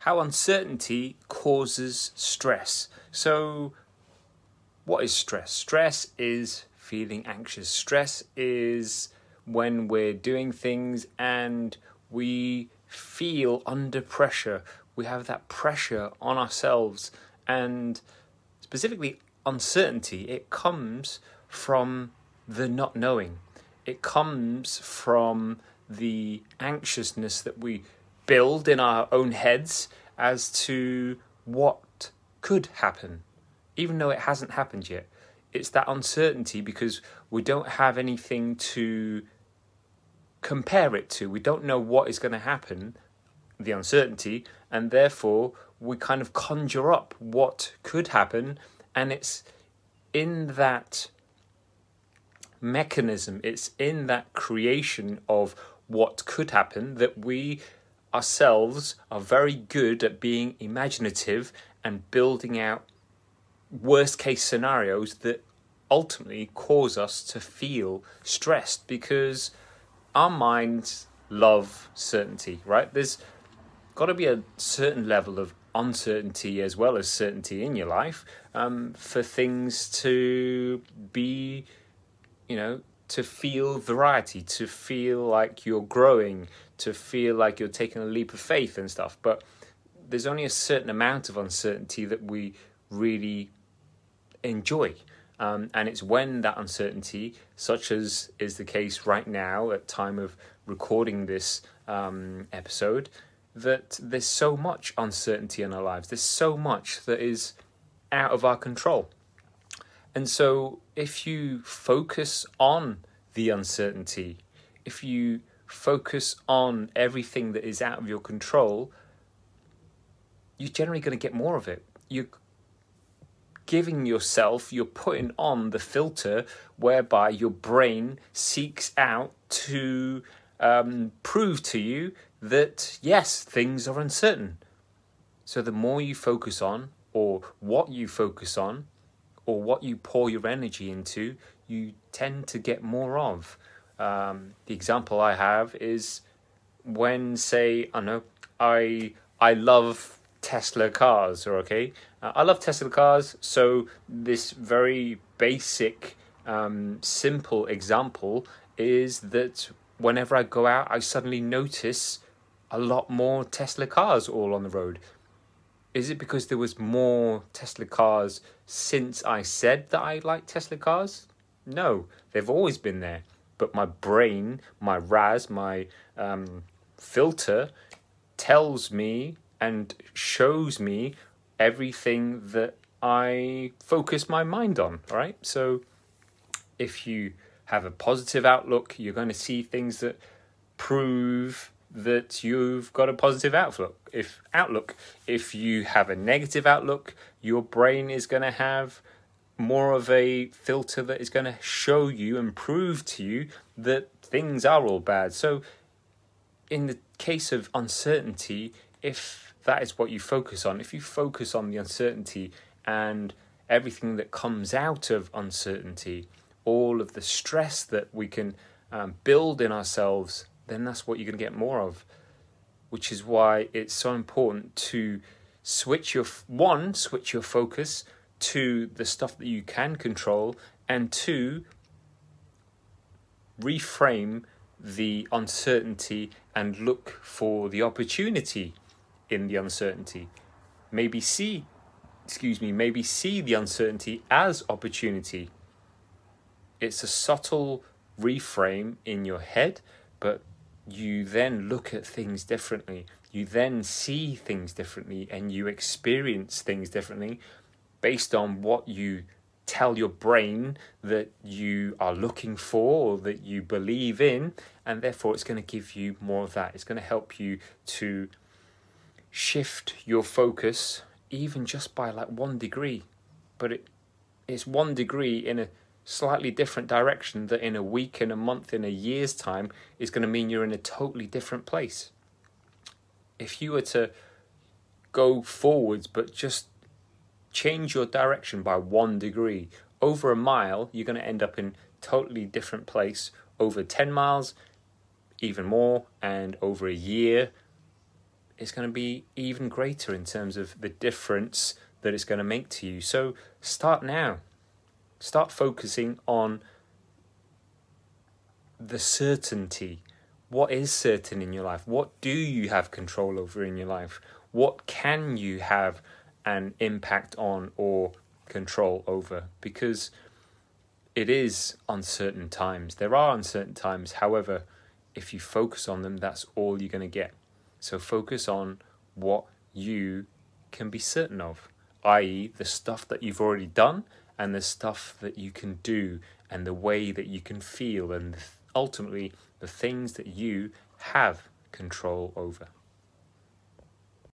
how uncertainty causes stress. So, what is stress? Stress is feeling anxious. Stress is when we're doing things and we feel under pressure. We have that pressure on ourselves, and specifically uncertainty. It comes from the not knowing, it comes from the anxiousness that we build in our own heads as to what could happen, even though it hasn't happened yet. It's that uncertainty because we don't have anything to compare it to. We don't know what is going to happen, the uncertainty, and therefore we kind of conjure up what could happen, and it's in that mechanism, it's in that creation of what could happen that we ourselves are very good at being imaginative and building out worst case scenarios that ultimately cause us to feel stressed because our minds love certainty, right? There's got to be a certain level of uncertainty as well as certainty in your life um, for things to be, you know, to feel variety, to feel like you're growing, to feel like you're taking a leap of faith and stuff. But there's only a certain amount of uncertainty that we really enjoy. Um, and it's when that uncertainty, such as is the case right now at time of recording this um, episode, that there's so much uncertainty in our lives. There's so much that is out of our control. And so if you focus on the uncertainty, if you focus on everything that is out of your control, you're generally going to get more of it. You're giving yourself, you're putting on the filter whereby your brain seeks out to um, prove to you that yes, things are uncertain. So the more you focus on, or what you focus on, or what you pour your energy into, you tend to get more of. Um, the example I have is when, say, I know I I love Tesla cars, or okay, uh, I love Tesla cars. So this very basic, um, simple example is that whenever I go out, I suddenly notice a lot more Tesla cars all on the road. Is it because there was more Tesla cars since I said that I like Tesla cars? No, they've always been there. But my brain, my RAS, my um, filter tells me and shows me everything that I focus my mind on, right? So if you have a positive outlook, you're going to see things that prove that you've got a positive outlook. If outlook, if you have a negative outlook, your brain is going to have more of a filter that is going to show you and prove to you that things are all bad. So in the case of uncertainty, if that is what you focus on. If you focus on the uncertainty and everything that comes out of uncertainty, all of the stress that we can um, build in ourselves, then that's what you're going to get more of. Which is why it's so important to switch your one, switch your focus to the stuff that you can control, and two, reframe the uncertainty and look for the opportunity in the uncertainty. Maybe see, excuse me, maybe see the uncertainty as opportunity. It's a subtle reframe in your head, but you then look at things differently. You then see things differently and you experience things differently based on what you tell your brain that you are looking for or that you believe in, and therefore it's going to give you more of that. It's going to help you to shift your focus even just by like one degree, but it it's one degree in a slightly different direction that in a week, in a month, in a year's time is going to mean you're in a totally different place. If you were to go forwards but just change your direction by one degree over a mile, you're going to end up in totally different place. Over 10 miles, even more, and over a year, it's going to be even greater in terms of the difference that it's going to make to you. So start now. Start focusing on the certainty. What is certain in your life? What do you have control over in your life? What can you have an impact on or control over? Because it is uncertain times. There are uncertain times. However, if you focus on them, that's all you're going to get. So focus on what you can be certain of, i.e., the stuff that you've already done and the stuff that you can do and the way that you can feel and ultimately the things that you have control over.